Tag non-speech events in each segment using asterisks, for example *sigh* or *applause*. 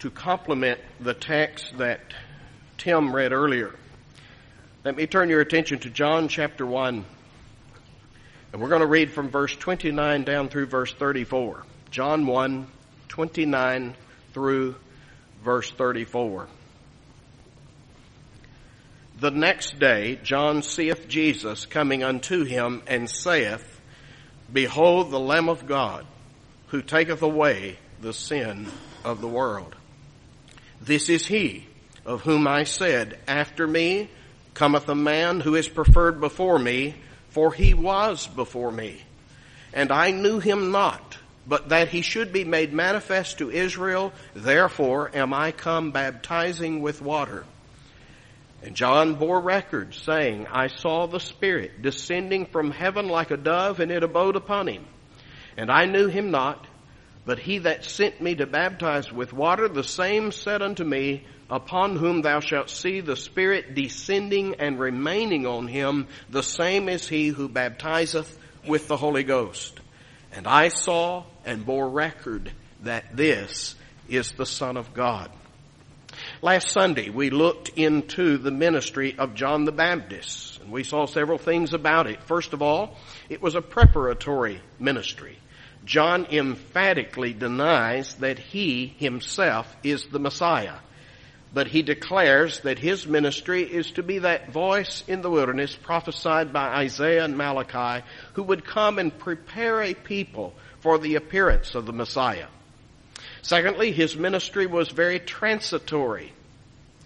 to complement the text that Tim read earlier. Let me turn your attention to John chapter 1. And we're going to read from verse 29 down through verse 34. John 1, 29 through verse 34. The next day John seeth Jesus coming unto him and saith, Behold the Lamb of God, who taketh away the sin of the world. This is he of whom I said, After me cometh a man who is preferred before me, for he was before me. And I knew him not, but that he should be made manifest to Israel, therefore am I come baptizing with water. And John bore record, saying, I saw the Spirit descending from heaven like a dove, and it abode upon him. And I knew him not, but he that sent me to baptize with water, the same said unto me, Upon whom thou shalt see the Spirit descending and remaining on him, the same is he who baptizeth with the Holy Ghost. And I saw and bore record that this is the Son of God. Last Sunday, we looked into the ministry of John the Baptist, and we saw several things about it. First of all, it was a preparatory ministry. John emphatically denies that he himself is the Messiah, but he declares that his ministry is to be that voice in the wilderness prophesied by Isaiah and Malachi who would come and prepare a people for the appearance of the Messiah. Secondly, his ministry was very transitory.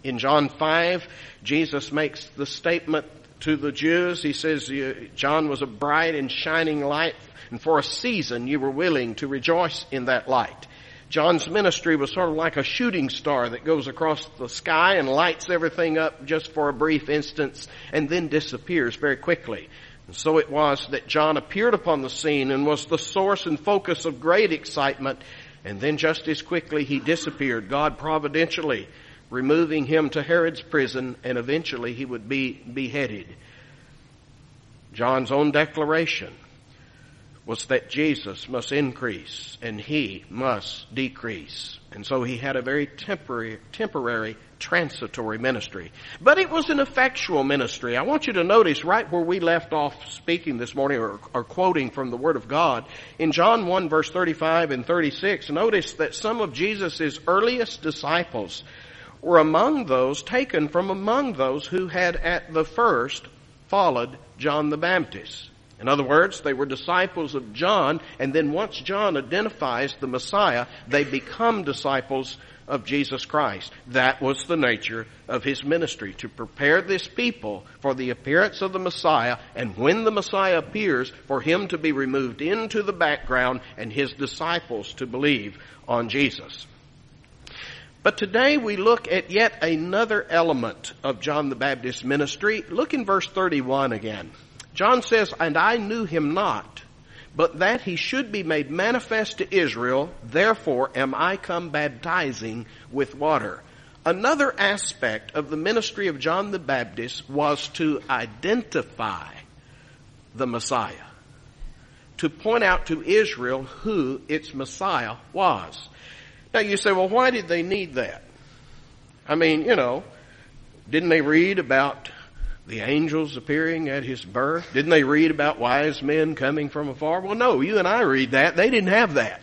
In John 5, Jesus makes the statement to the Jews. He says, John was a bright and shining light, and for a season you were willing to rejoice in that light. John's ministry was sort of like a shooting star that goes across the sky and lights everything up just for a brief instance and then disappears very quickly. And so it was that John appeared upon the scene and was the source and focus of great excitement and then just as quickly he disappeared, God providentially removing him to Herod's prison, and eventually he would be beheaded. John's own declaration was that Jesus must increase and he must decrease. And so he had a very temporary, temporary transitory ministry. But it was an effectual ministry. I want you to notice right where we left off speaking this morning or, or, quoting from the Word of God. In John 1 verse 35 and 36, notice that some of Jesus' earliest disciples were among those taken from among those who had at the first followed John the Baptist. In other words, they were disciples of John, and then once John identifies the Messiah, they become disciples of Jesus Christ. That was the nature of his ministry, to prepare this people for the appearance of the Messiah, and when the Messiah appears, for him to be removed into the background and his disciples to believe on Jesus. But today we look at yet another element of John the Baptist's ministry. Look in verse 31 again. John says, And I knew him not but that he should be made manifest to Israel, therefore am I come baptizing with water. Another aspect of the ministry of John the Baptist was to identify the Messiah. To point out to Israel who its Messiah was. Now you say, well, why did they need that? I mean, you know, didn't they read about the angels appearing at his birth? Didn't they read about wise men coming from afar? Well, no, you and I read that. They didn't have that.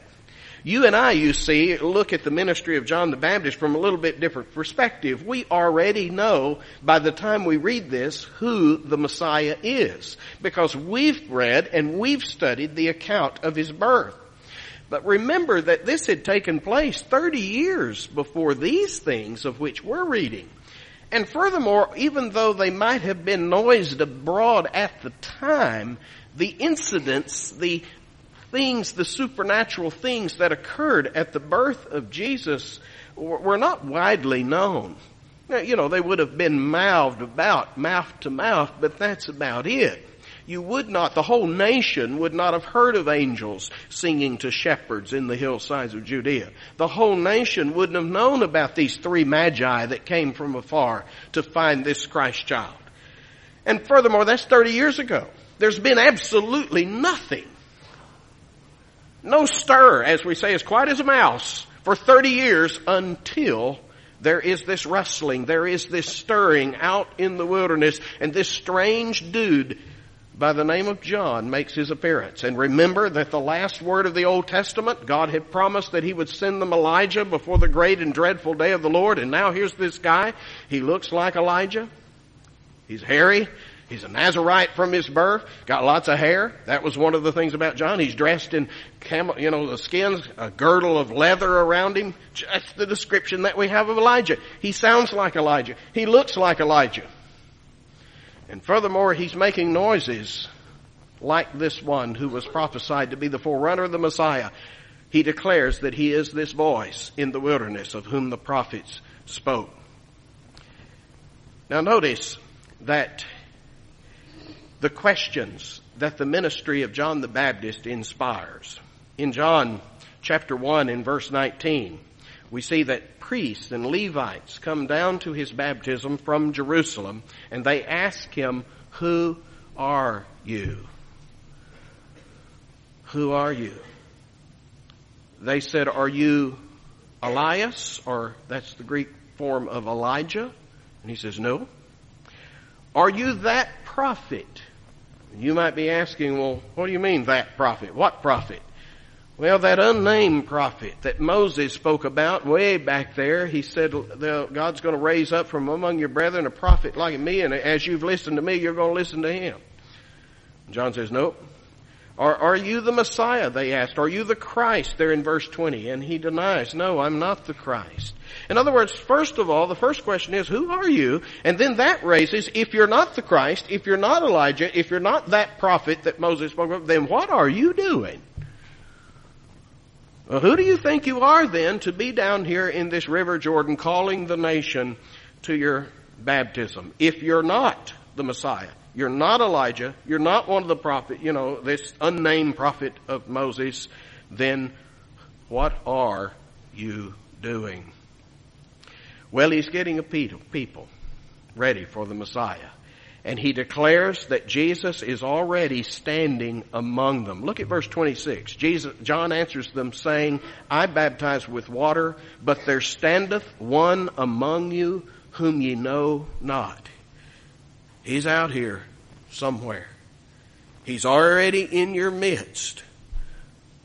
You and I, you see, look at the ministry of John the Baptist from a little bit different perspective. We already know by the time we read this who the Messiah is because we've read and we've studied the account of his birth. But remember that this had taken place 30 years before these things of which we're reading. And furthermore, even though they might have been noised abroad at the time, the incidents, the things, the supernatural things that occurred at the birth of Jesus were not widely known. You know, they would have been mouthed about, mouth to mouth, but that's about it you would not, the whole nation would not have heard of angels singing to shepherds in the hillsides of Judea. The whole nation wouldn't have known about these three magi that came from afar to find this Christ child. And furthermore, that's 30 years ago. There's been absolutely nothing. No stir, as we say, as quiet as a mouse for 30 years until there is this rustling, there is this stirring out in the wilderness, and this strange dude by the name of John makes his appearance. And remember that the last word of the Old Testament, God had promised that he would send them Elijah before the great and dreadful day of the Lord, and now here's this guy. He looks like Elijah. He's hairy. He's a Nazarite from his birth, got lots of hair. That was one of the things about John. He's dressed in camel, you know, the skins, a girdle of leather around him. Just the description that we have of Elijah. He sounds like Elijah. He looks like Elijah. And furthermore, he's making noises like this one who was prophesied to be the forerunner of the Messiah. He declares that he is this voice in the wilderness of whom the prophets spoke. Now notice that the questions that the ministry of John the Baptist inspires. In John chapter 1 in verse 19, we see that priests and Levites come down to his baptism from Jerusalem and they ask him, who are you? Who are you? They said, are you Elias? Or that's the Greek form of Elijah? And he says, no. Are you that prophet? You might be asking, well, what do you mean that prophet? What prophet? Well, that unnamed prophet that Moses spoke about way back there, he said, God's going to raise up from among your brethren a prophet like me, and as you've listened to me, you're going to listen to him. John says, nope. Are, are you the Messiah? They asked. Are you the Christ? There in verse 20. And he denies, no, I'm not the Christ. In other words, first of all, the first question is, who are you? And then that raises, if you're not the Christ, if you're not Elijah, if you're not that prophet that Moses spoke of, then what are you doing? Well, who do you think you are then to be down here in this river Jordan calling the nation to your baptism? If you're not the Messiah, you're not Elijah, you're not one of the prophet, you know, this unnamed prophet of Moses, then what are you doing? Well, he's getting a people ready for the Messiah. And he declares that Jesus is already standing among them. Look at verse 26. Jesus, John answers them saying, I baptize with water, but there standeth one among you whom ye know not. He's out here somewhere. He's already in your midst,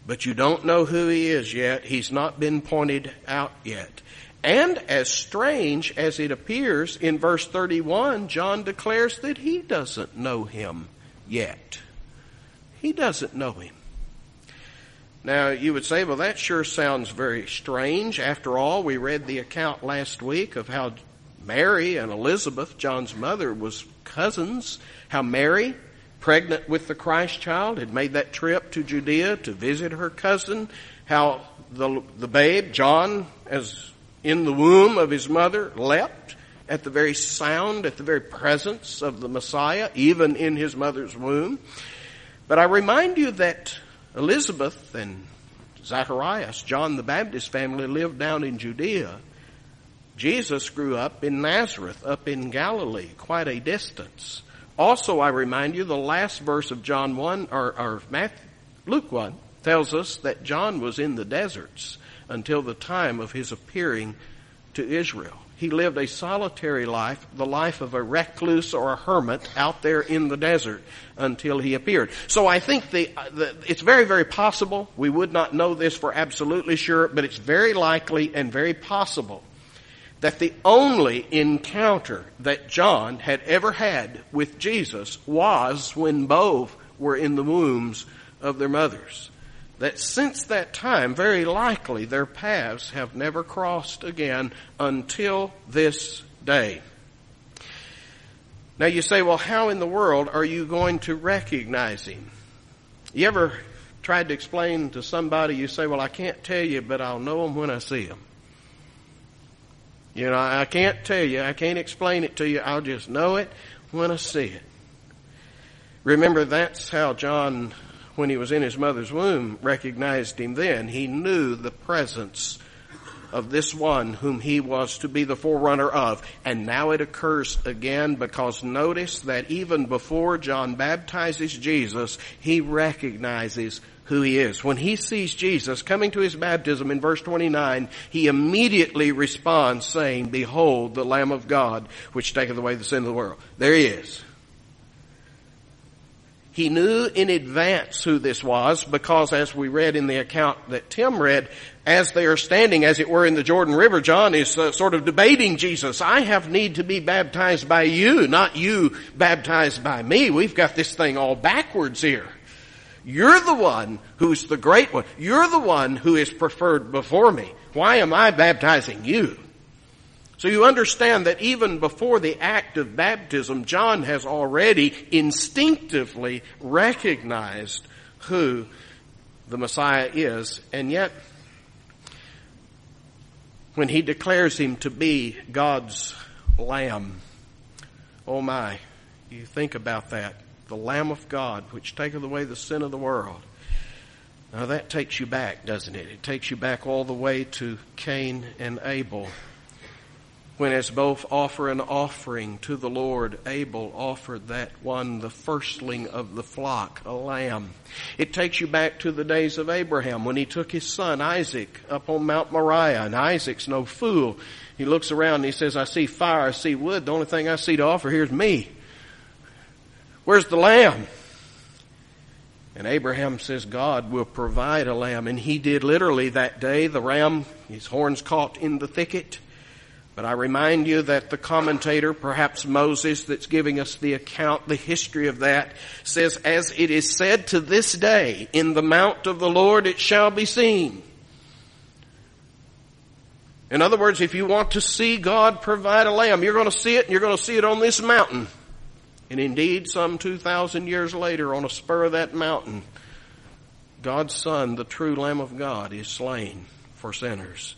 but you don't know who he is yet. He's not been pointed out yet. And as strange as it appears in verse 31, John declares that he doesn't know him yet. He doesn't know him. Now, you would say, well, that sure sounds very strange. After all, we read the account last week of how Mary and Elizabeth, John's mother, was cousins. How Mary, pregnant with the Christ child, had made that trip to Judea to visit her cousin. How the, the babe, John, as in the womb of his mother leapt at the very sound, at the very presence of the Messiah, even in his mother's womb. But I remind you that Elizabeth and Zacharias, John the Baptist family, lived down in Judea. Jesus grew up in Nazareth, up in Galilee, quite a distance. Also, I remind you, the last verse of John 1, or, or Matthew, Luke 1, tells us that John was in the deserts until the time of his appearing to Israel. He lived a solitary life, the life of a recluse or a hermit out there in the desert until he appeared. So I think the, uh, the, it's very, very possible. We would not know this for absolutely sure, but it's very likely and very possible that the only encounter that John had ever had with Jesus was when both were in the wombs of their mothers that since that time, very likely their paths have never crossed again until this day. Now you say, well, how in the world are you going to recognize him? You ever tried to explain to somebody, you say, well, I can't tell you, but I'll know him when I see him. You know, I can't tell you, I can't explain it to you, I'll just know it when I see it. Remember, that's how John when he was in his mother's womb, recognized him then. He knew the presence of this one whom he was to be the forerunner of. And now it occurs again because notice that even before John baptizes Jesus, he recognizes who he is. When he sees Jesus coming to his baptism in verse 29, he immediately responds saying, Behold the Lamb of God, which taketh away the sin of the world. There he is. He knew in advance who this was because as we read in the account that Tim read, as they are standing, as it were, in the Jordan River, John is uh, sort of debating Jesus. I have need to be baptized by you, not you baptized by me. We've got this thing all backwards here. You're the one who's the great one. You're the one who is preferred before me. Why am I baptizing you? So you understand that even before the act of baptism, John has already instinctively recognized who the Messiah is, and yet when he declares him to be God's Lamb, oh my, you think about that. The Lamb of God, which taketh away the sin of the world. Now that takes you back, doesn't it? It takes you back all the way to Cain and Abel when as both offer an offering to the Lord, Abel offered that one, the firstling of the flock, a lamb. It takes you back to the days of Abraham when he took his son Isaac up on Mount Moriah, and Isaac's no fool. He looks around and he says, I see fire, I see wood, the only thing I see to offer here is me. Where's the lamb? And Abraham says God will provide a lamb, and he did literally that day. The ram, his horns caught in the thicket, but I remind you that the commentator, perhaps Moses, that's giving us the account, the history of that, says, as it is said to this day, in the mount of the Lord it shall be seen. In other words, if you want to see God provide a lamb, you're going to see it and you're going to see it on this mountain. And indeed, some 2,000 years later, on a spur of that mountain, God's Son, the true Lamb of God, is slain for sinners.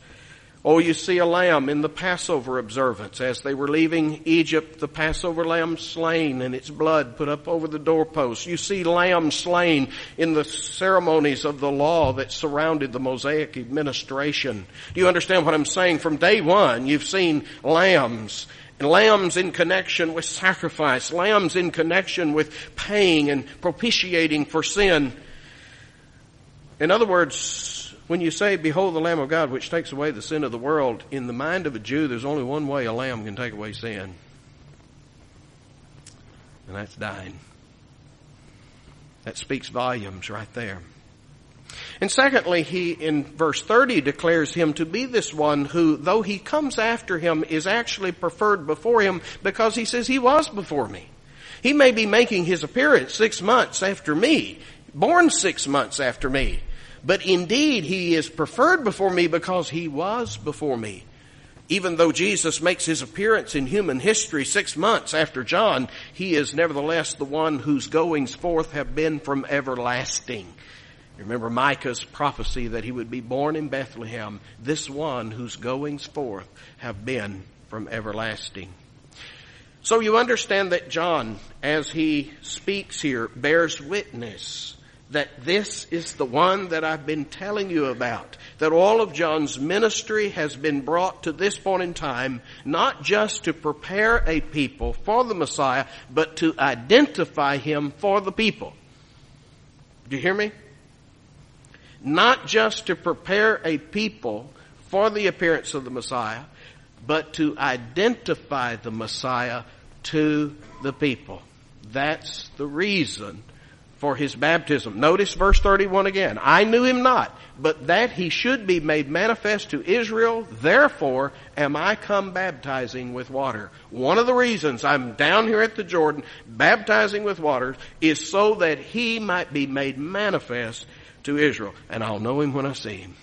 Oh, you see a lamb in the Passover observance. As they were leaving Egypt, the Passover lamb slain and its blood put up over the doorpost. You see lamb slain in the ceremonies of the law that surrounded the Mosaic administration. Do you understand what I'm saying? From day one, you've seen lambs. And lambs in connection with sacrifice, lambs in connection with paying and propitiating for sin. In other words, when you say, behold the Lamb of God which takes away the sin of the world, in the mind of a Jew, there's only one way a lamb can take away sin. And that's dying. That speaks volumes right there. And secondly, he in verse 30 declares him to be this one who, though he comes after him, is actually preferred before him because he says he was before me. He may be making his appearance six months after me, born six months after me. But indeed, he is preferred before me because he was before me. Even though Jesus makes his appearance in human history six months after John, he is nevertheless the one whose goings forth have been from everlasting. Remember Micah's prophecy that he would be born in Bethlehem, this one whose goings forth have been from everlasting. So you understand that John, as he speaks here, bears witness that this is the one that I've been telling you about. That all of John's ministry has been brought to this point in time, not just to prepare a people for the Messiah, but to identify him for the people. Do you hear me? Not just to prepare a people for the appearance of the Messiah, but to identify the Messiah to the people. That's the reason for his baptism. Notice verse 31 again. I knew him not, but that he should be made manifest to Israel, therefore am I come baptizing with water. One of the reasons I'm down here at the Jordan baptizing with water is so that he might be made manifest to Israel. And I'll know him when I see him.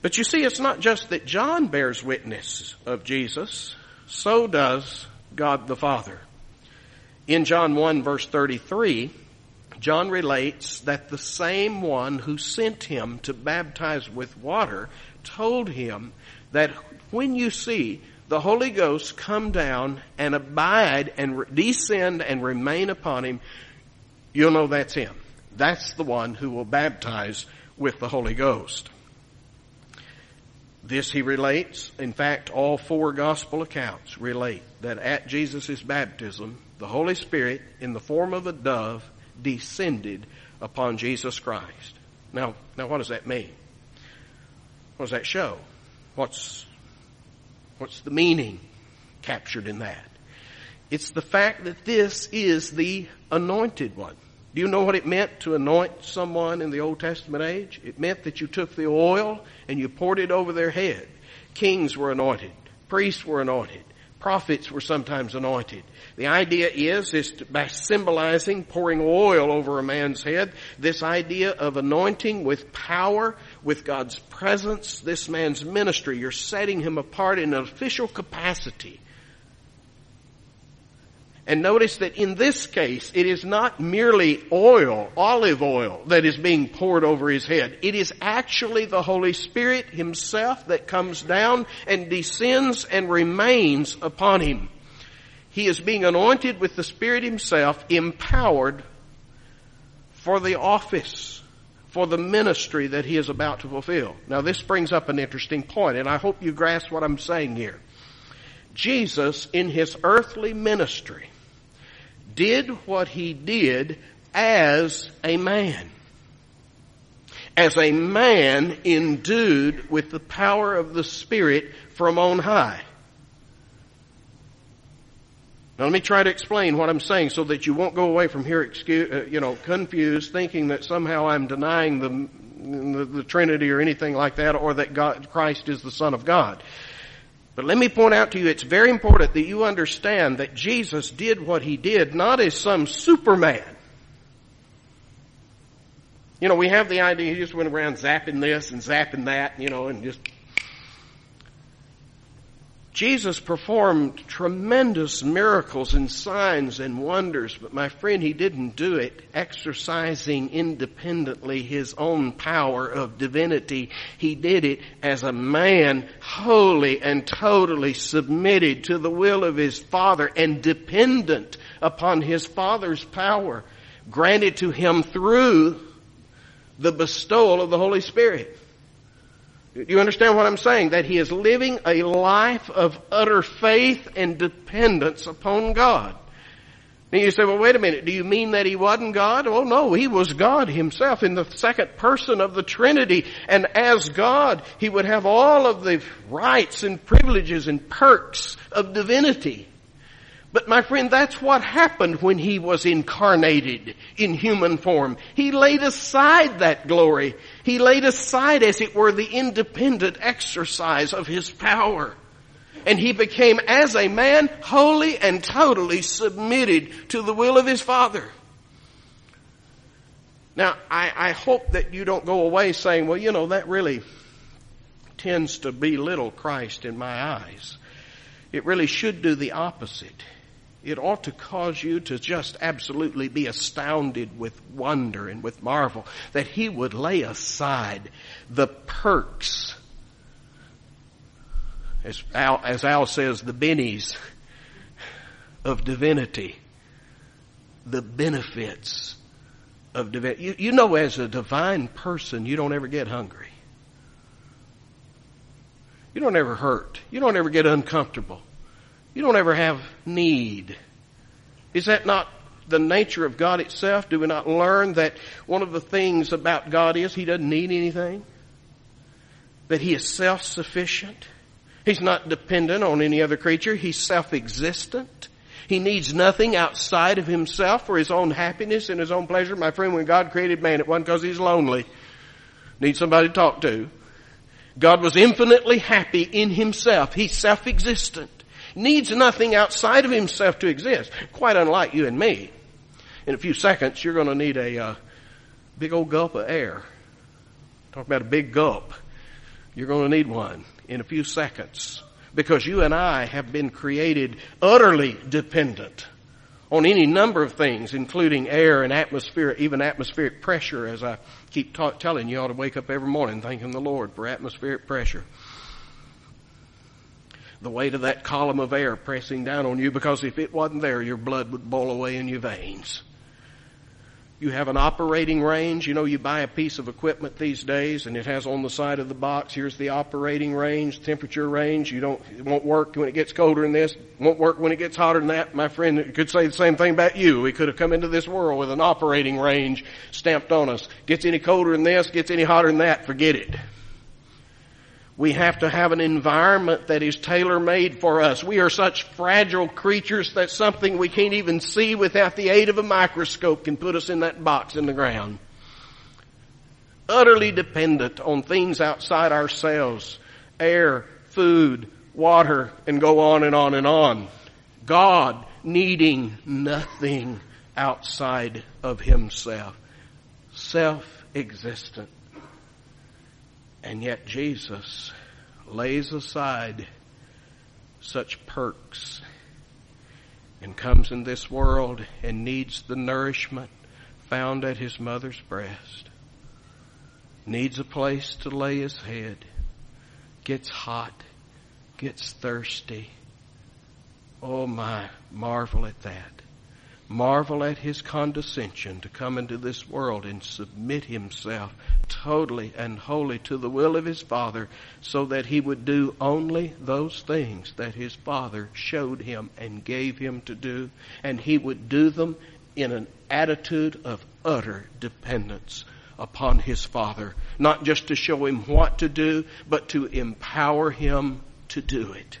But you see, it's not just that John bears witness of Jesus, so does God the Father. In John 1 verse 33, John relates that the same one who sent him to baptize with water told him that when you see the Holy Ghost come down and abide and descend and remain upon him, you'll know that's him. That's the one who will baptize with the Holy Ghost. This he relates. In fact, all four gospel accounts relate that at Jesus' baptism, the Holy Spirit, in the form of a dove, descended upon Jesus Christ. Now, now what does that mean? What does that show? What's, what's the meaning captured in that? It's the fact that this is the anointed one. Do you know what it meant to anoint someone in the Old Testament age? It meant that you took the oil and you poured it over their head. Kings were anointed. Priests were anointed. Prophets were sometimes anointed. The idea is, is to, by symbolizing pouring oil over a man's head, this idea of anointing with power, with God's presence, this man's ministry. You're setting him apart in an official capacity and notice that in this case, it is not merely oil, olive oil, that is being poured over his head. It is actually the Holy Spirit himself that comes down and descends and remains upon him. He is being anointed with the Spirit himself, empowered for the office, for the ministry that he is about to fulfill. Now this brings up an interesting point, and I hope you grasp what I'm saying here. Jesus, in his earthly ministry, did what he did as a man. As a man endued with the power of the Spirit from on high. Now let me try to explain what I'm saying so that you won't go away from here, excuse, uh, you know, confused, thinking that somehow I'm denying the, the, the Trinity or anything like that, or that God, Christ is the Son of God. But let me point out to you, it's very important that you understand that Jesus did what he did not as some superman. You know, we have the idea he just went around zapping this and zapping that, you know, and just Jesus performed tremendous miracles and signs and wonders, but my friend, he didn't do it exercising independently his own power of divinity. He did it as a man wholly and totally submitted to the will of his Father and dependent upon his Father's power granted to him through the bestowal of the Holy Spirit. Do you understand what I'm saying? That he is living a life of utter faith and dependence upon God. And you say, well, wait a minute. Do you mean that he wasn't God? Oh no, he was God himself in the second person of the Trinity. And as God, he would have all of the rights and privileges and perks of divinity. But my friend, that's what happened when he was incarnated in human form. He laid aside that glory. He laid aside, as it were, the independent exercise of his power. And he became, as a man, wholly and totally submitted to the will of his Father. Now, I, I hope that you don't go away saying, well, you know, that really tends to belittle Christ in my eyes. It really should do the opposite it ought to cause you to just absolutely be astounded with wonder and with marvel that he would lay aside the perks, as Al, as Al says, the bennies of divinity, the benefits of divinity. You, you know, as a divine person, you don't ever get hungry. You don't ever hurt. You don't ever get uncomfortable. You don't ever have need. Is that not the nature of God itself? Do we not learn that one of the things about God is He doesn't need anything? That He is self-sufficient? He's not dependent on any other creature. He's self-existent. He needs nothing outside of himself for his own happiness and his own pleasure. My friend, when God created man, it wasn't because he's lonely. Needs somebody to talk to. God was infinitely happy in himself. He's self-existent needs nothing outside of himself to exist. Quite unlike you and me. In a few seconds, you're going to need a uh, big old gulp of air. Talk about a big gulp. You're going to need one in a few seconds because you and I have been created utterly dependent on any number of things, including air and atmosphere, even atmospheric pressure, as I keep ta- telling you, you ought to wake up every morning thanking the Lord for atmospheric pressure the weight of that column of air pressing down on you because if it wasn't there, your blood would boil away in your veins. You have an operating range. You know, you buy a piece of equipment these days and it has on the side of the box, here's the operating range, temperature range. You don't, it won't work when it gets colder than this, won't work when it gets hotter than that. My friend could say the same thing about you. We could have come into this world with an operating range stamped on us. Gets any colder than this, gets any hotter than that, forget it. We have to have an environment that is tailor-made for us. We are such fragile creatures that something we can't even see without the aid of a microscope can put us in that box in the ground. Utterly dependent on things outside ourselves. Air, food, water, and go on and on and on. God needing nothing outside of Himself. Self-existent. And yet Jesus lays aside such perks and comes in this world and needs the nourishment found at his mother's breast. Needs a place to lay his head. Gets hot. Gets thirsty. Oh my, marvel at that. Marvel at his condescension to come into this world and submit himself totally and wholly to the will of his Father so that he would do only those things that his Father showed him and gave him to do. And he would do them in an attitude of utter dependence upon his Father. Not just to show him what to do, but to empower him to do it.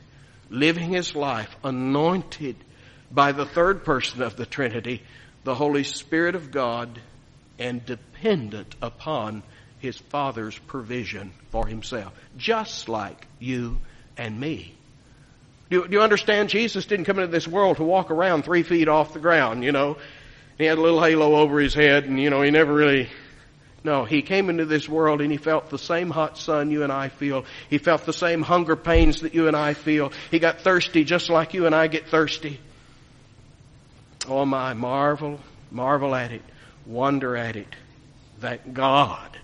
Living his life anointed by the third person of the Trinity, the Holy Spirit of God, and dependent upon his Father's provision for himself, just like you and me. Do, do, you understand? Jesus didn't come into this world to walk around three feet off the ground, you know. He had a little halo over his head and, you know, he never really, no, he came into this world and he felt the same hot sun you and I feel. He felt the same hunger pains that you and I feel. He got thirsty just like you and I get thirsty. Oh my, marvel, marvel at it, wonder at it, that God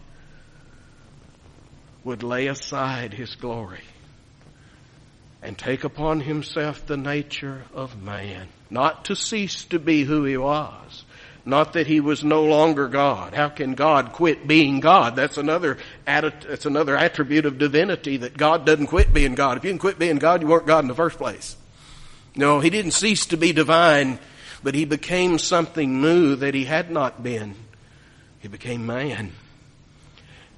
would lay aside His glory and take upon Himself the nature of man, not to cease to be who He was, not that He was no longer God. How can God quit being God? That's another, that's another attribute of divinity that God doesn't quit being God. If you can quit being God, you weren't God in the first place. No, He didn't cease to be divine but he became something new that he had not been. He became man.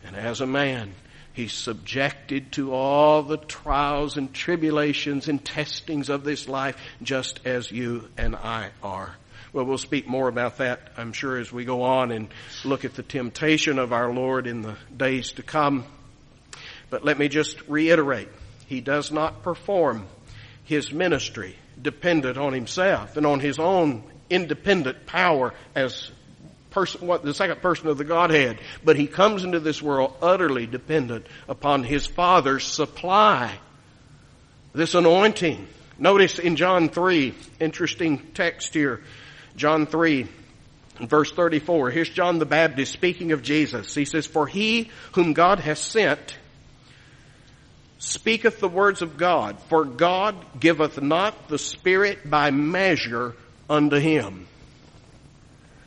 And as a man, he's subjected to all the trials and tribulations and testings of this life just as you and I are. Well, we'll speak more about that, I'm sure, as we go on and look at the temptation of our Lord in the days to come. But let me just reiterate, he does not perform his ministry dependent on himself and on his own independent power as person, what, the second person of the Godhead. But he comes into this world utterly dependent upon his Father's supply. This anointing. Notice in John 3, interesting text here. John 3, verse 34. Here's John the Baptist speaking of Jesus. He says, For he whom God has sent speaketh the words of God, for God giveth not the Spirit by measure unto him.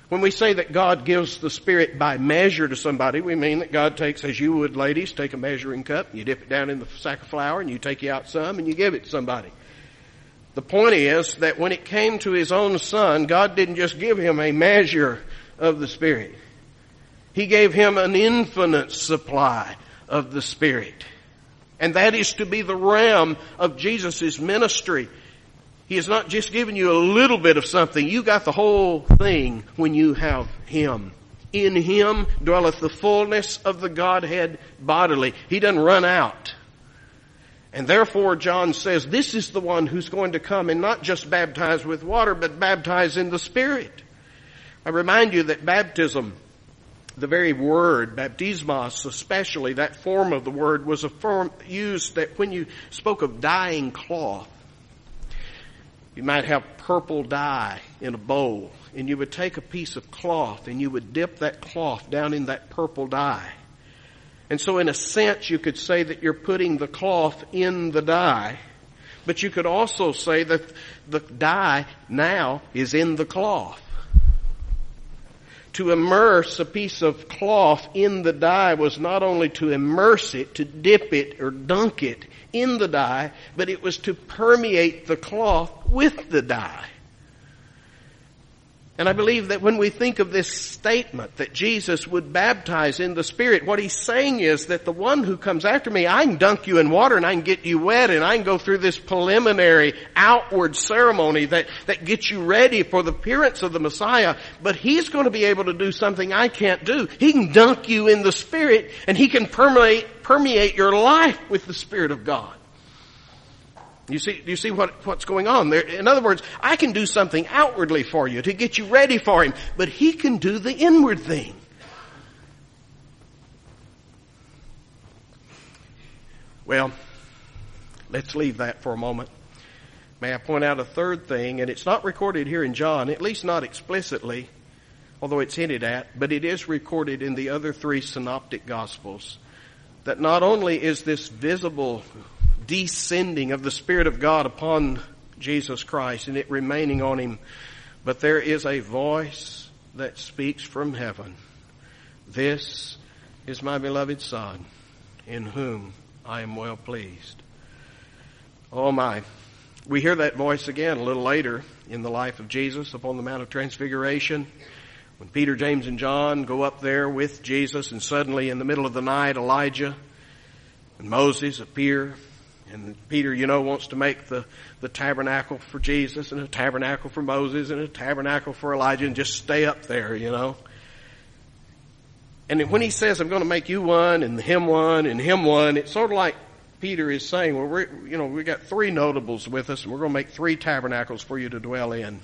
When we say that God gives the Spirit by measure to somebody, we mean that God takes, as you would ladies, take a measuring cup, you dip it down in the sack of flour, and you take out some, and you give it to somebody. The point is that when it came to His own Son, God didn't just give Him a measure of the Spirit. He gave Him an infinite supply of the Spirit. And that is to be the realm of Jesus' ministry. He has not just given you a little bit of something. You got the whole thing when you have Him. In Him dwelleth the fullness of the Godhead bodily. He doesn't run out. And therefore John says this is the one who's going to come and not just baptize with water, but baptize in the Spirit. I remind you that baptism the very word, baptismos especially, that form of the word was a form used that when you spoke of dyeing cloth, you might have purple dye in a bowl and you would take a piece of cloth and you would dip that cloth down in that purple dye. And so in a sense you could say that you're putting the cloth in the dye, but you could also say that the dye now is in the cloth. To immerse a piece of cloth in the dye was not only to immerse it, to dip it or dunk it in the dye, but it was to permeate the cloth with the dye. And I believe that when we think of this statement that Jesus would baptize in the Spirit, what he's saying is that the one who comes after me, I can dunk you in water and I can get you wet and I can go through this preliminary outward ceremony that, that gets you ready for the appearance of the Messiah, but he's going to be able to do something I can't do. He can dunk you in the Spirit and he can permeate, permeate your life with the Spirit of God. You see, you see what, what's going on there? In other words, I can do something outwardly for you to get you ready for Him, but He can do the inward thing. Well, let's leave that for a moment. May I point out a third thing, and it's not recorded here in John, at least not explicitly, although it's hinted at, but it is recorded in the other three synoptic gospels. That not only is this visible descending of the Spirit of God upon Jesus Christ and it remaining on him. But there is a voice that speaks from heaven. This is my beloved Son, in whom I am well pleased. Oh my. We hear that voice again a little later in the life of Jesus upon the Mount of Transfiguration. When Peter, James, and John go up there with Jesus and suddenly in the middle of the night Elijah and Moses appear and Peter, you know, wants to make the, the tabernacle for Jesus and a tabernacle for Moses and a tabernacle for Elijah and just stay up there, you know. And when he says, I'm going to make you one and him one and him one, it's sort of like Peter is saying, well, we're, you know, we got three notables with us and we're going to make three tabernacles for you to dwell in.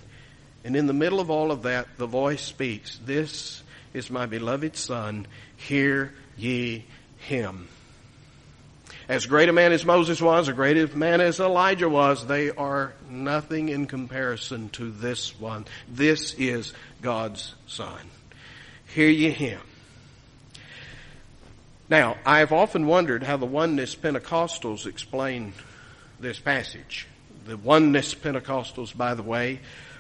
And in the middle of all of that, the voice speaks, this is my beloved son, hear ye him. As great a man as Moses was, a great a man as Elijah was, they are nothing in comparison to this one. This is God's Son. Hear ye him. Now, I've often wondered how the oneness Pentecostals explain this passage. The oneness Pentecostals, by the way,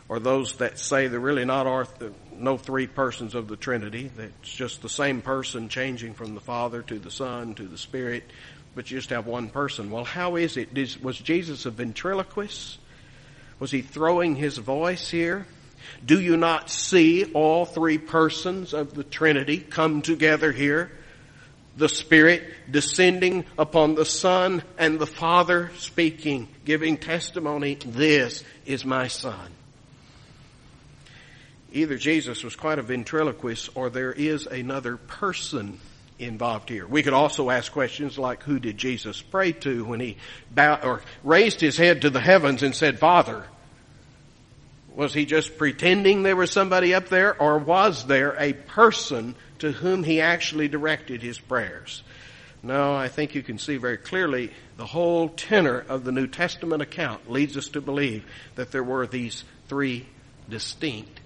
are those that say they're really not are no three persons of the Trinity. That's just the same person changing from the Father to the Son to the Spirit but you just have one person. Well, how is it? Was Jesus a ventriloquist? Was he throwing his voice here? Do you not see all three persons of the Trinity come together here? The Spirit descending upon the Son and the Father speaking, giving testimony, this is my Son. Either Jesus was quite a ventriloquist or there is another person involved here. We could also ask questions like who did Jesus pray to when he bowed or raised his head to the heavens and said, Father? Was he just pretending there was somebody up there or was there a person to whom he actually directed his prayers? No, I think you can see very clearly the whole tenor of the New Testament account leads us to believe that there were these three distinct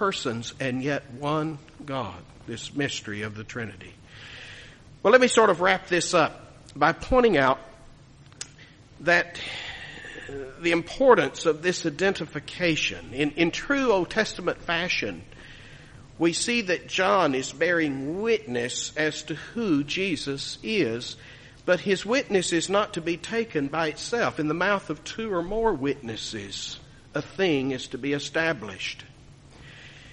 persons and yet one God, this mystery of the Trinity. Well, let me sort of wrap this up by pointing out that the importance of this identification. In, in true Old Testament fashion, we see that John is bearing witness as to who Jesus is, but his witness is not to be taken by itself. In the mouth of two or more witnesses, a thing is to be established.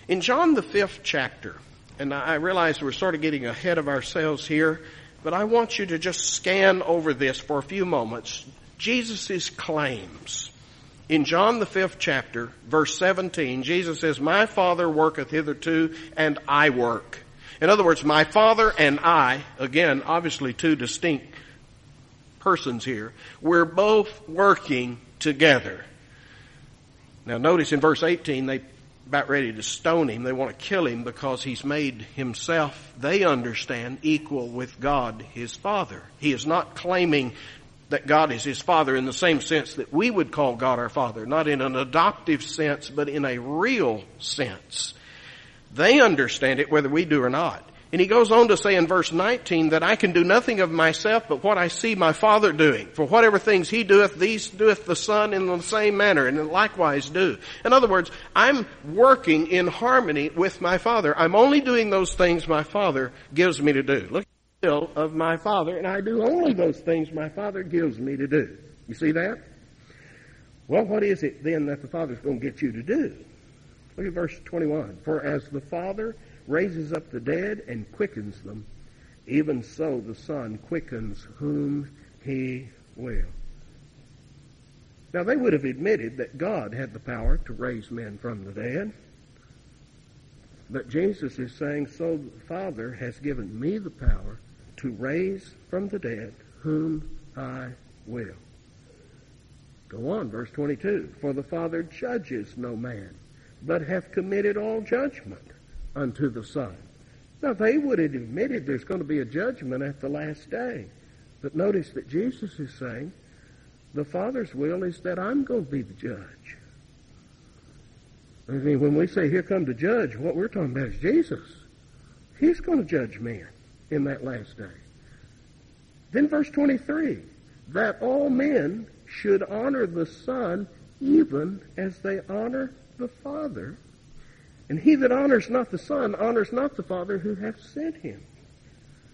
In John the fifth chapter, and I realize we're sort of getting ahead of ourselves here, but I want you to just scan over this for a few moments. Jesus' claims. In John the fifth chapter, verse 17, Jesus says, My Father worketh hitherto, and I work. In other words, my Father and I, again, obviously two distinct persons here, we're both working together. Now notice in verse 18, they about ready to stone him. They want to kill him because he's made himself, they understand, equal with God, his Father. He is not claiming that God is his Father in the same sense that we would call God our Father, not in an adoptive sense, but in a real sense. They understand it whether we do or not. And he goes on to say in verse 19 that I can do nothing of myself but what I see my Father doing. For whatever things he doeth, these doeth the Son in the same manner, and likewise do. In other words, I'm working in harmony with my Father. I'm only doing those things my Father gives me to do. Look at the will of my Father, and I do only those things my Father gives me to do. You see that? Well, what is it then that the Father's going to get you to do? Look at verse 21. For as the Father raises up the dead and quickens them, even so the Son quickens whom he will. Now they would have admitted that God had the power to raise men from the dead. But Jesus is saying, so the Father has given me the power to raise from the dead whom I will. Go on, verse 22. For the Father judges no man, but hath committed all judgment unto the Son. Now, they would have admitted there's going to be a judgment at the last day. But notice that Jesus is saying, the Father's will is that I'm going to be the judge. I mean, when we say, here come the judge, what we're talking about is Jesus. He's going to judge men in that last day. Then verse 23, that all men should honor the Son even as they honor the Father. And he that honors not the Son honors not the Father who hath sent him.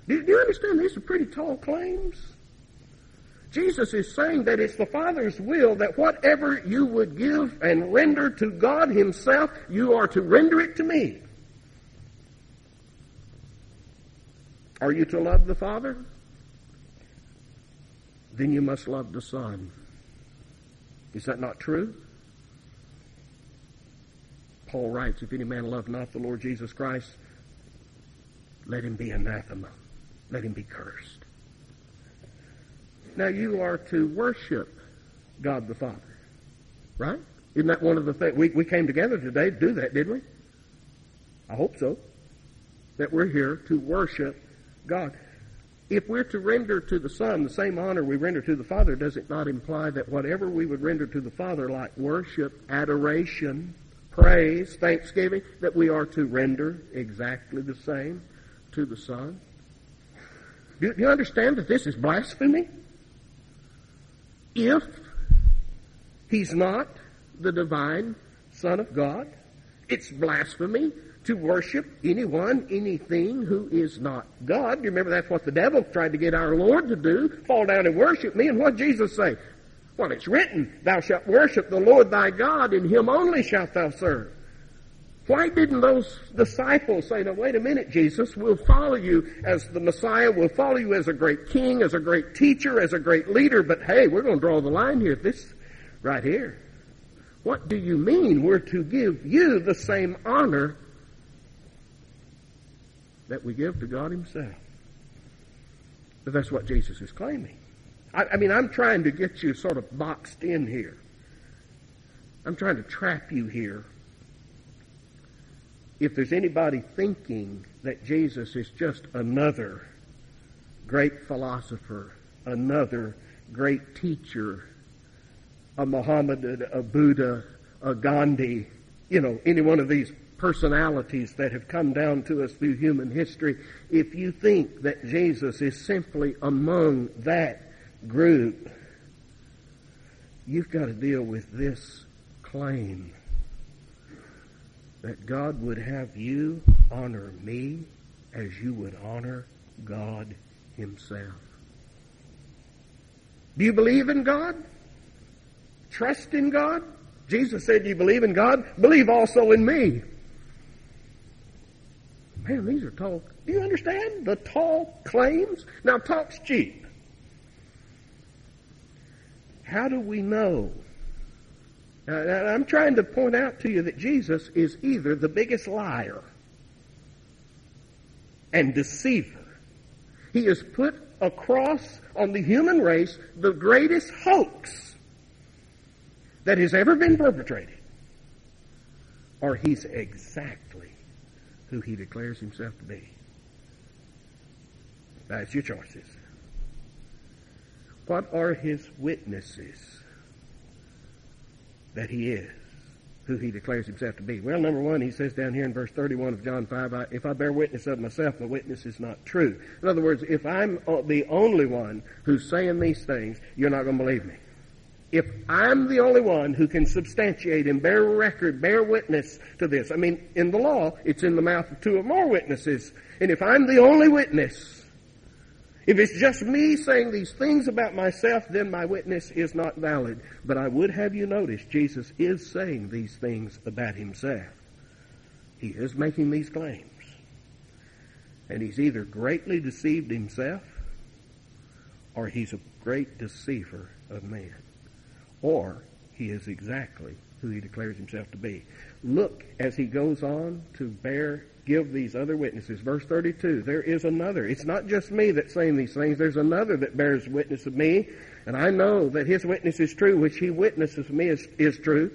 Do, you understand? These are pretty tall claims. Jesus is saying that it's the Father's will that whatever you would give and render to God Himself, you are to render it to me. Are you to love the Father? Then you must love the Son. Is that not true? Paul writes, If any man love not the Lord Jesus Christ, let him be anathema. Let him be cursed. Now you are to worship God the Father. Right? Isn't that one of the things? We, we came together today to do that, didn't we? I hope so. That we're here to worship God. If we're to render to the Son the same honor we render to the Father, does it not imply that whatever we would render to the Father, like worship, adoration, praise, thanksgiving, that we are to render exactly the same to the Son? Do you understand that this is blasphemy? If he's not the divine Son of God, it's blasphemy to worship anyone, anything who is not God. You remember that's what the devil tried to get our Lord to do, fall down and worship me. And what Jesus say? Well, it's written, thou shalt worship the Lord thy God, and him only shalt thou serve. Why didn't those disciples say, now wait a minute, Jesus, we'll follow you as the Messiah, we'll follow you as a great king, as a great teacher, as a great leader, but hey, we're going to draw the line here, this right here. What do you mean we're to give you the same honor that we give to God himself? But that's what Jesus is claiming. I, I mean, I'm trying to get you sort of boxed in here. I'm trying to trap you here. If there's anybody thinking that Jesus is just another great philosopher, another great teacher, a Muhammad, a Buddha, a Gandhi, you know, any one of these personalities that have come down to us through human history, if you think that Jesus is simply among that group, you've got to deal with this claim that God would have you honor me as you would honor God Himself. Do you believe in God? Trust in God? Jesus said, Do you believe in God? Believe also in me. Man, these are tall. Do you understand the tall claims? Now, talk's cheap. How do we know? Now, I'm trying to point out to you that Jesus is either the biggest liar and deceiver. He has put across on the human race the greatest hoax that has ever been perpetrated. Or he's exactly who he declares himself to be. That's your choices. What are his witnesses that he is? who he declares himself to be? Well, number one, he says down here in verse 31 of John 5, I, if I bear witness of myself, my witness is not true. In other words, if I'm the only one who's saying these things, you're not going to believe me. If I'm the only one who can substantiate and bear record, bear witness to this, I mean, in the law, it's in the mouth of two or more witnesses. And if I'm the only witness, if it's just me saying these things about myself, then my witness is not valid. But I would have you notice Jesus is saying these things about himself. He is making these claims. And he's either greatly deceived himself or he's a great deceiver of man. Or he is exactly who he declares himself to be. Look as he goes on to bear give these other witnesses. Verse 32, there is another. It's not just me that's saying these things. There's another that bears witness of me. And I know that his witness is true, which he witnesses me is, is true.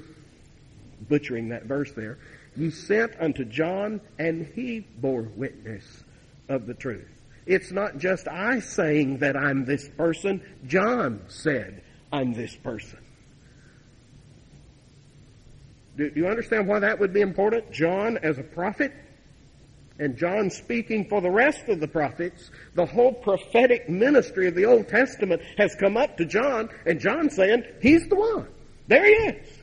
Butchering that verse there. He sent unto John, and he bore witness of the truth. It's not just I saying that I'm this person. John said, I'm this person. Do you understand why that would be important? John, as a prophet, and John speaking for the rest of the prophets, the whole prophetic ministry of the Old Testament has come up to John, and John saying, He's the one. There he is.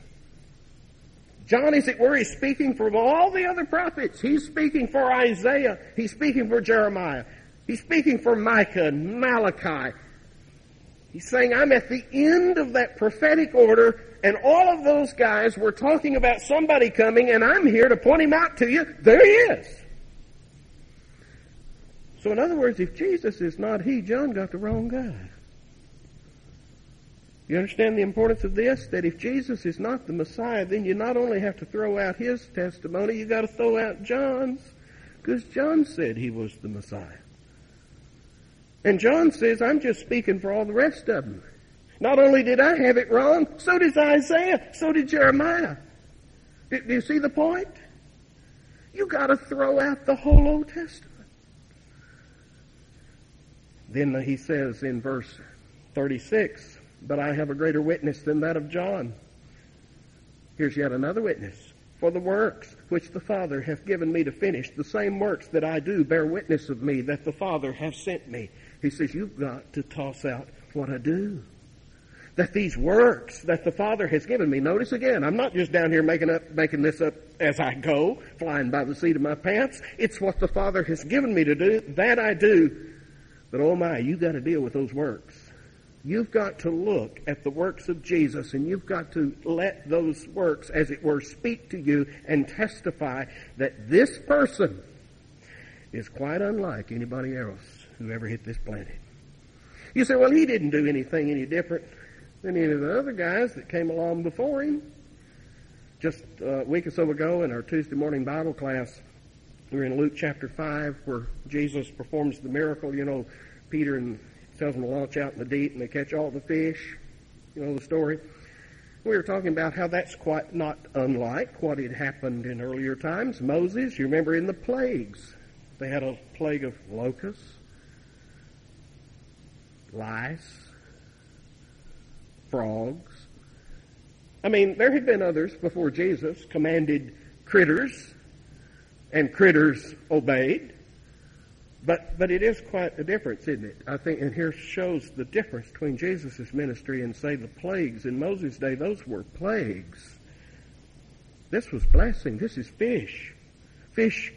John, is it where he's speaking for all the other prophets. He's speaking for Isaiah. He's speaking for Jeremiah. He's speaking for Micah and Malachi. He's saying, I'm at the end of that prophetic order, and all of those guys were talking about somebody coming, and I'm here to point him out to you. There he is. So, in other words, if Jesus is not He, John got the wrong guy. You understand the importance of this? That if Jesus is not the Messiah, then you not only have to throw out his testimony, you got to throw out John's, because John said he was the Messiah. And John says, I'm just speaking for all the rest of them. Not only did I have it wrong, so did Isaiah, so did Jeremiah. Do, do you see the point? You got to throw out the whole Old Testament. Then he says in verse 36, But I have a greater witness than that of John. Here's yet another witness. For the works which the Father hath given me to finish, the same works that I do bear witness of me that the Father hath sent me. He says, You've got to toss out what I do. That these works that the Father has given me, notice again, I'm not just down here making up, making this up as I go, flying by the seat of my pants. It's what the Father has given me to do. That I do but oh my, you've got to deal with those works. You've got to look at the works of Jesus and you've got to let those works, as it were, speak to you and testify that this person is quite unlike anybody else who ever hit this planet. You say, well, he didn't do anything any different than any of the other guys that came along before him. Just a week or so ago in our Tuesday morning Bible class, we're in Luke chapter 5 where Jesus performs the miracle. You know, Peter and tells them to launch out in the deep and they catch all the fish. You know the story. We were talking about how that's quite not unlike what had happened in earlier times. Moses, you remember in the plagues, they had a plague of locusts, lice, frogs. I mean, there had been others before Jesus commanded critters and critters obeyed. But, but it is quite a difference, isn't it? I think, and here shows the difference between Jesus' ministry and, say, the plagues. In Moses' day, those were plagues. This was blessing. This is fish. Fish.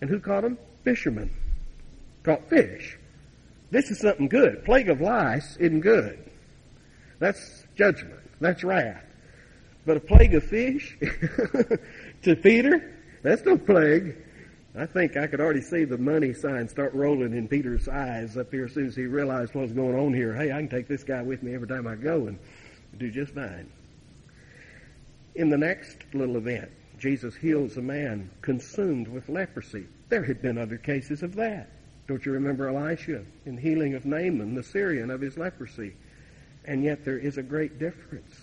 And who caught them? Fishermen. Caught fish. This is something good. Plague of lice isn't good. That's judgment. That's wrath. But a plague of fish *laughs* to Peter, that's no plague. I think I could already see the money sign start rolling in Peter's eyes up here as soon as he realized what was going on here. Hey, I can take this guy with me every time I go and do just fine. In the next little event, Jesus heals a man consumed with leprosy. There had been other cases of that. Don't you remember Elisha in healing of Naaman, the Syrian, of his leprosy? And yet there is a great difference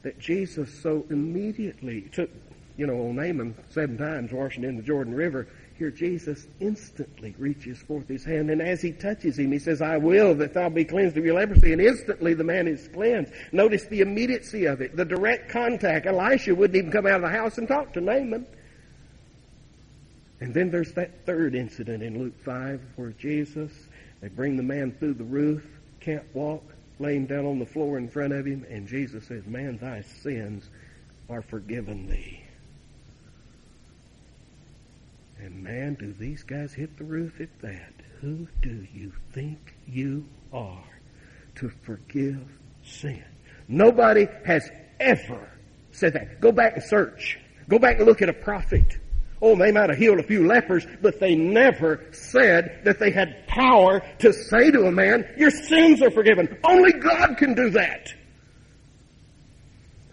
that Jesus so immediately took you know, old Naaman seven times washing in the Jordan River, Here Jesus instantly reaches forth his hand, and as he touches him, he says, I will that thou be cleansed of your leprosy. And instantly the man is cleansed. Notice the immediacy of it, the direct contact. Elisha wouldn't even come out of the house and talk to Naaman. And then there's that third incident in Luke 5 where Jesus, they bring the man through the roof, can't walk, laying down on the floor in front of him, and Jesus says, Man, thy sins are forgiven thee. And man, do these guys hit the roof at that? Who do you think you are to forgive sin? Nobody has ever said that. Go back and search. Go back and look at a prophet. Oh, they might have healed a few lepers, but they never said that they had power to say to a man, your sins are forgiven. Only God can do that.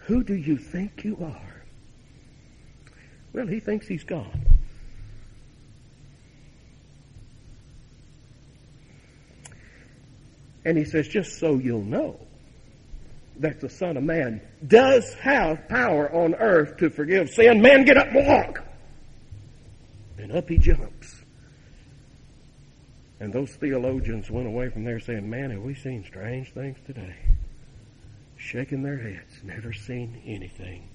Who do you think you are? Well, he thinks he's God. And he says, just so you'll know that the Son of Man does have power on earth to forgive sin, man, get up and walk. And up he jumps. And those theologians went away from there saying, man, have we seen strange things today? Shaking their heads, never seen anything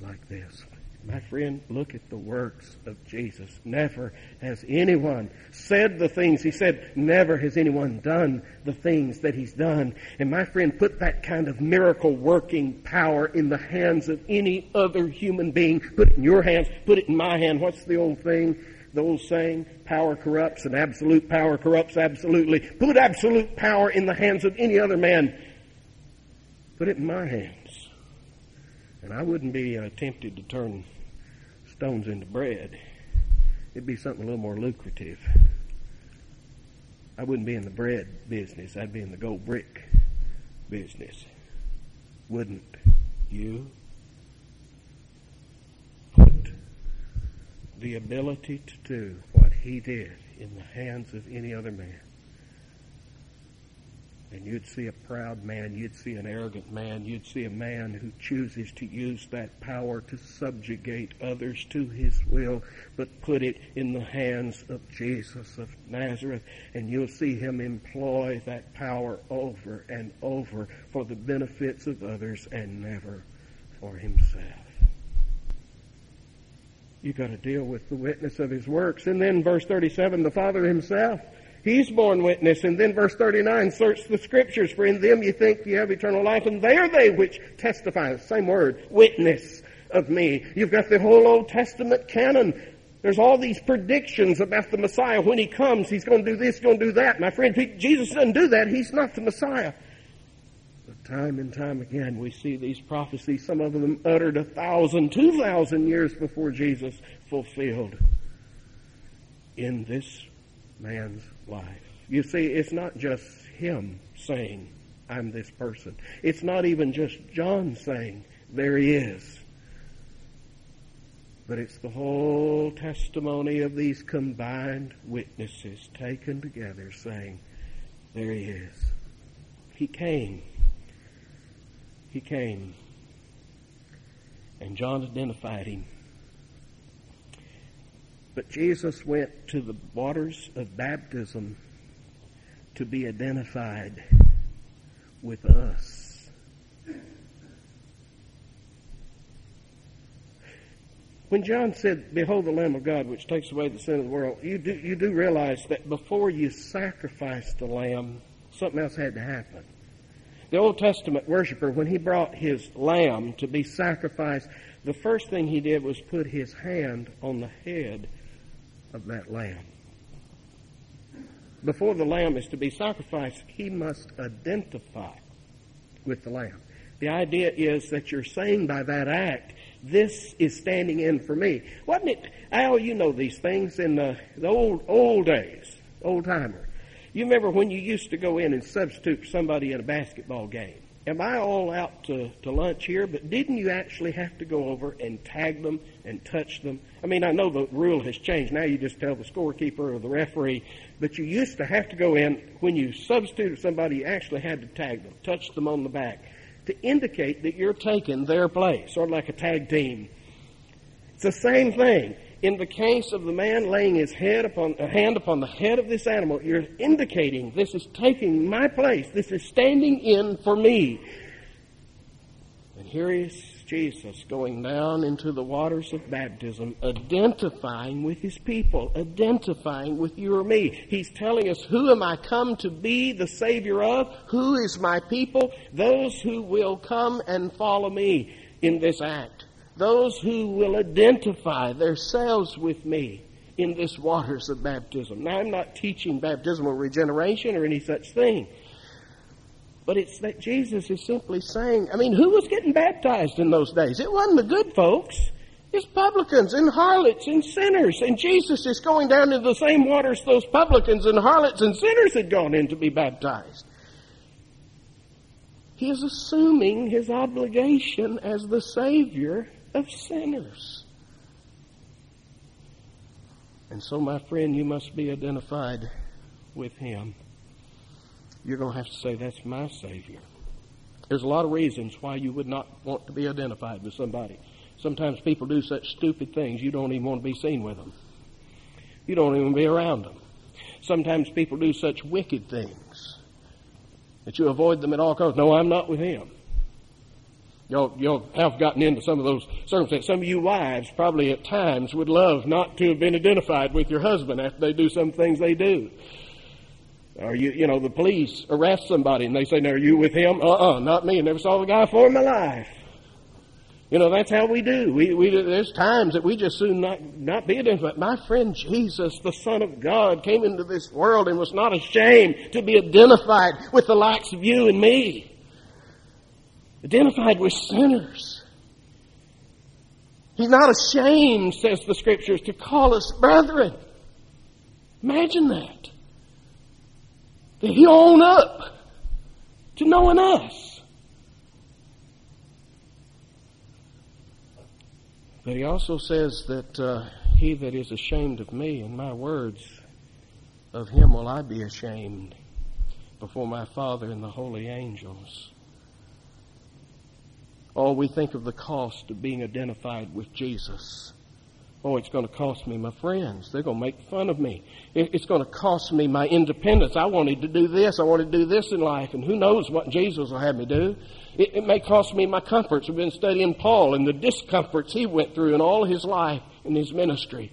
like this. My friend, look at the works of Jesus. Never has anyone said the things he said. Never has anyone done the things that he's done. And my friend, put that kind of miracle working power in the hands of any other human being. Put it in your hands. Put it in my hand. What's the old thing? The old saying, power corrupts and absolute power corrupts absolutely. Put absolute power in the hands of any other man. Put it in my hands. And I wouldn't be uh, tempted to turn stones into bread. It'd be something a little more lucrative. I wouldn't be in the bread business. I'd be in the gold brick business. Wouldn't you? Put the ability to do what he did in the hands of any other man and you'd see a proud man, you'd see an arrogant man, you'd see a man who chooses to use that power to subjugate others to his will, but put it in the hands of Jesus of Nazareth, and you'll see him employ that power over and over for the benefits of others and never for himself. You've got to deal with the witness of his works. And then verse 37, the Father himself He's borne witness. And then verse 39, search the scriptures, for in them you think you have eternal life, and they are they which testify, same word, witness of me. You've got the whole Old Testament canon. There's all these predictions about the Messiah. When he comes, he's going to do this, going to do that. My friend, Jesus doesn't do that. He's not the Messiah. But time and time again, we see these prophecies, some of them uttered a thousand, two thousand years before Jesus fulfilled in this man's life. You see, it's not just him saying, I'm this person. It's not even just John saying, there he is. But it's the whole testimony of these combined witnesses taken together saying, there he is. He came. He came. And John identified him. But Jesus went to the waters of baptism to be identified with us. When John said, Behold the Lamb of God which takes away the sin of the world, you do, you do realize that before you sacrifice the lamb, something else had to happen. The Old Testament worshiper, when he brought his lamb to be sacrificed, the first thing he did was put his hand on the head of that lamb. Before the lamb is to be sacrificed, he must identify with the lamb. The idea is that you're saying by that act, this is standing in for me. Wasn't it, Al, you know these things in the, the old, old days, old timer. You remember when you used to go in and substitute somebody in a basketball game? Am I all out to, to lunch here? But didn't you actually have to go over and tag them and touch them? I mean, I know the rule has changed. Now you just tell the scorekeeper or the referee, but you used to have to go in when you substituted somebody, you actually had to tag them, touch them on the back to indicate that you're taking their place, sort of like a tag team. It's the same thing. In the case of the man laying his head upon a hand upon the head of this animal, you're indicating this is taking my place. This is standing in for me. And here is Jesus going down into the waters of baptism, identifying with his people, identifying with you or me. He's telling us, who am I come to be the Savior of? Who is my people? Those who will come and follow me in this act those who will identify themselves with me in this waters of baptism. Now, I'm not teaching baptismal regeneration or any such thing. But it's that Jesus is simply saying, I mean, who was getting baptized in those days? It wasn't the good folks. It's publicans and harlots and sinners. And Jesus is going down into the same waters those publicans and harlots and sinners had gone in to be baptized. He is assuming his obligation as the Savior of sinners. And so, my friend, you must be identified with Him. You're going to have to say, That's my Savior. There's a lot of reasons why you would not want to be identified with somebody. Sometimes people do such stupid things you don't even want to be seen with them. You don't even be around them. Sometimes people do such wicked things that you avoid them at all costs. No, I'm not with him. Y'all, y'all have gotten into some of those circumstances. Some of you wives probably at times would love not to have been identified with your husband after they do some things they do. Or you, you know, the police arrest somebody and they say, "Now, are you with him?" Uh-uh, not me. I never saw the guy before in my life. You know, that's how we do. We, we, there's times that we just soon not, not be identified. My friend Jesus, the Son of God, came into this world and was not ashamed to be identified with the likes of you and me identified with sinners. He's not ashamed, says the scriptures, to call us brethren. Imagine that. That he own up to knowing us. But he also says that uh, he that is ashamed of me and my words, of him will I be ashamed before my Father and the holy angels. Oh, we think of the cost of being identified with Jesus. Oh, it's going to cost me my friends. They're going to make fun of me. It's going to cost me my independence. I wanted to do this. I wanted to do this in life. And who knows what Jesus will have me do. It, it may cost me my comforts. We've been studying Paul and the discomforts he went through in all his life in his ministry.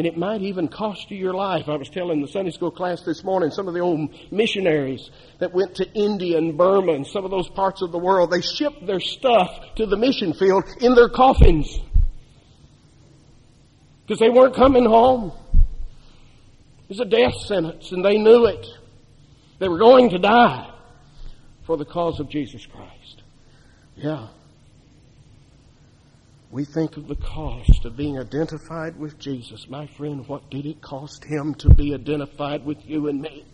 And it might even cost you your life. I was telling the Sunday school class this morning, some of the old missionaries that went to India and Burma and some of those parts of the world, they shipped their stuff to the mission field in their coffins. Because they weren't coming home. It was a death sentence and they knew it. They were going to die for the cause of Jesus Christ. Yeah we think of the cost of being identified with Jesus. My friend, what did it cost him to be identified with you and me?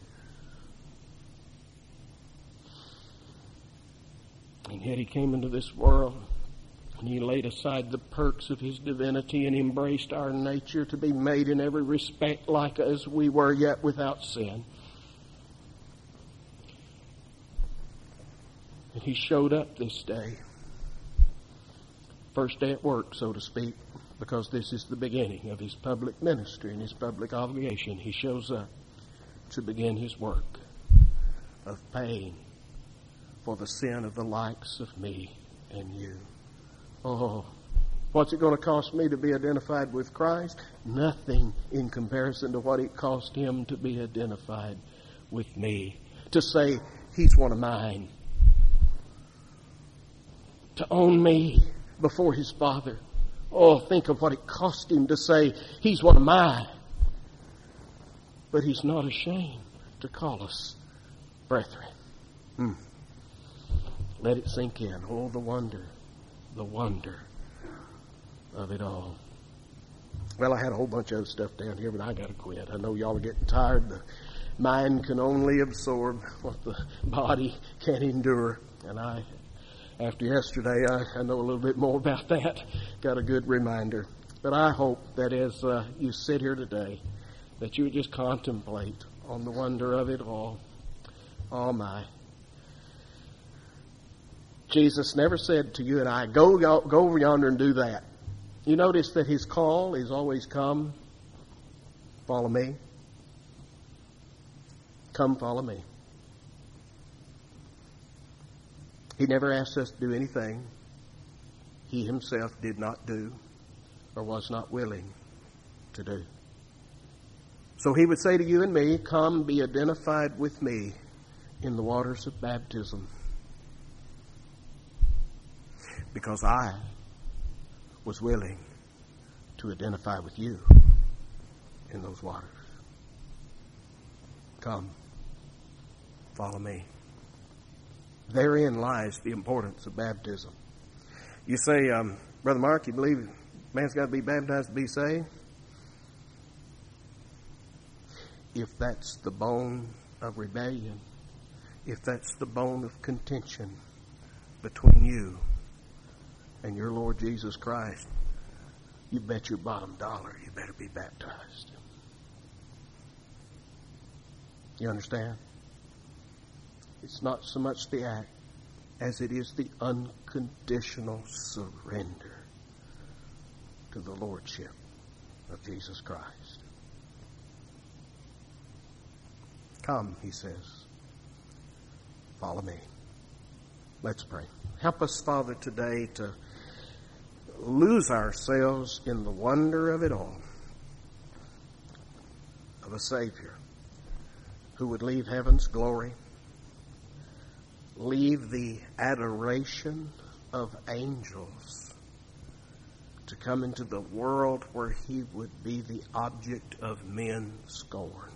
And yet he came into this world and he laid aside the perks of his divinity and embraced our nature to be made in every respect like as we were, yet without sin. And he showed up this day first day at work, so to speak, because this is the beginning of his public ministry and his public obligation. He shows up to begin his work of paying for the sin of the likes of me and you. Oh, what's it going to cost me to be identified with Christ? Nothing in comparison to what it cost him to be identified with me. To say, he's one of mine. To own me before his father. Oh, think of what it cost him to say, He's one of mine. But he's not ashamed to call us brethren. Hmm. Let it sink in. Oh, the wonder, the wonder of it all. Well, I had a whole bunch of stuff down here, but I got to quit. I know y'all are getting tired. The mind can only absorb what the body can endure, and I after yesterday, I, I know a little bit more about *laughs* that. Got a good reminder. But I hope that as uh, you sit here today, that you would just contemplate on the wonder of it all. Oh my. Jesus never said to you and I, go, go, go over yonder and do that. You notice that his call is always come, follow me. Come follow me. He never asked us to do anything he himself did not do or was not willing to do. So he would say to you and me, Come be identified with me in the waters of baptism. Because I was willing to identify with you in those waters. Come, follow me. Therein lies the importance of baptism. You say, um, Brother Mark, you believe man's got to be baptized to be saved? If that's the bone of rebellion, if that's the bone of contention between you and your Lord Jesus Christ, you bet your bottom dollar you better be baptized. You understand? It's not so much the act as it is the unconditional surrender to the Lordship of Jesus Christ. Come, he says. Follow me. Let's pray. Help us, Father, today to lose ourselves in the wonder of it all of a Savior who would leave heaven's glory leave the adoration of angels to come into the world where he would be the object of men's scorn.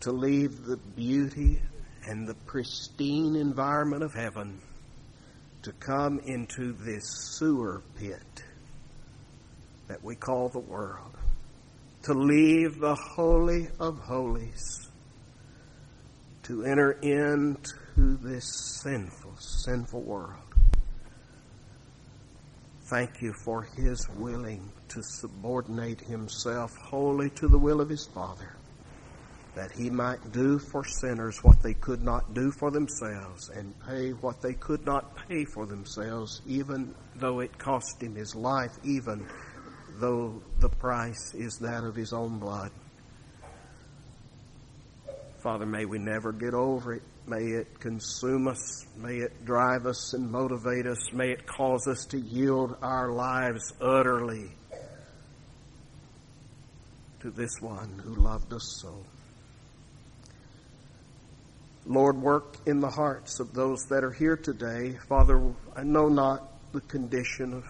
To leave the beauty and the pristine environment of heaven to come into this sewer pit that we call the world. To leave the Holy of Holies to enter into this sinful, sinful world. Thank you for his willing to subordinate himself wholly to the will of his Father, that he might do for sinners what they could not do for themselves and pay what they could not pay for themselves, even though it cost him his life, even though the price is that of his own blood. Father, may we never get over it. May it consume us. May it drive us and motivate us. May it cause us to yield our lives utterly to this one who loved us so. Lord, work in the hearts of those that are here today. Father, I know not the condition of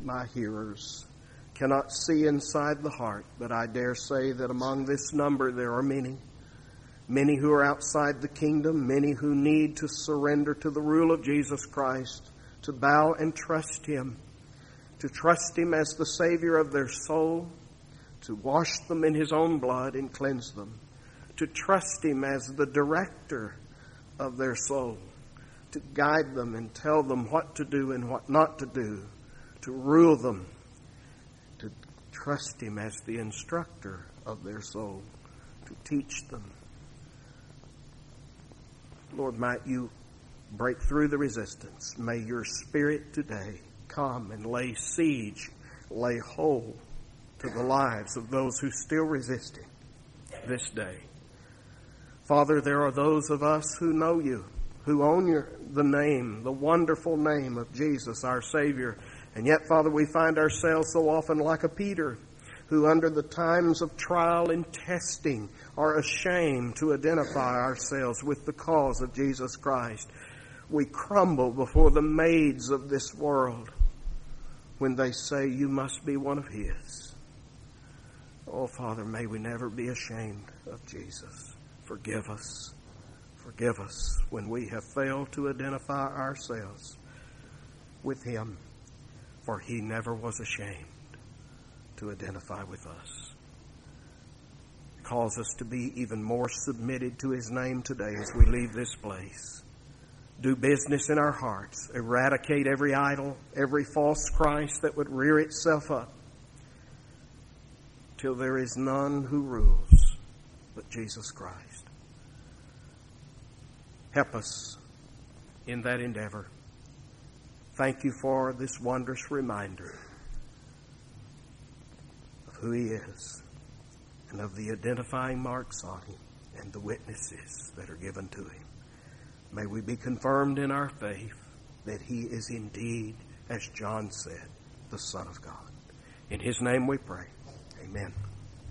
my hearers, cannot see inside the heart, but I dare say that among this number there are many many who are outside the kingdom, many who need to surrender to the rule of Jesus Christ, to bow and trust Him, to trust Him as the Savior of their soul, to wash them in His own blood and cleanse them, to trust Him as the director of their soul, to guide them and tell them what to do and what not to do, to rule them, to trust Him as the instructor of their soul, to teach them Lord, might you break through the resistance. May your spirit today come and lay siege, lay hold to the lives of those who still resist it this day. Father, there are those of us who know you, who own your, the name, the wonderful name of Jesus, our Savior. And yet, Father, we find ourselves so often like a Peter who, under the times of trial and testing, are ashamed to identify ourselves with the cause of Jesus Christ. We crumble before the maids of this world when they say, You must be one of His. Oh, Father, may we never be ashamed of Jesus. Forgive us. Forgive us when we have failed to identify ourselves with Him, for He never was ashamed to identify with us. Cause us to be even more submitted to His name today as we leave this place. Do business in our hearts. Eradicate every idol, every false Christ that would rear itself up till there is none who rules but Jesus Christ. Help us in that endeavor. Thank you for this wondrous reminder who He is and of the identifying marks on Him and the witnesses that are given to Him. May we be confirmed in our faith that He is indeed, as John said, the Son of God. In His name we pray. Amen.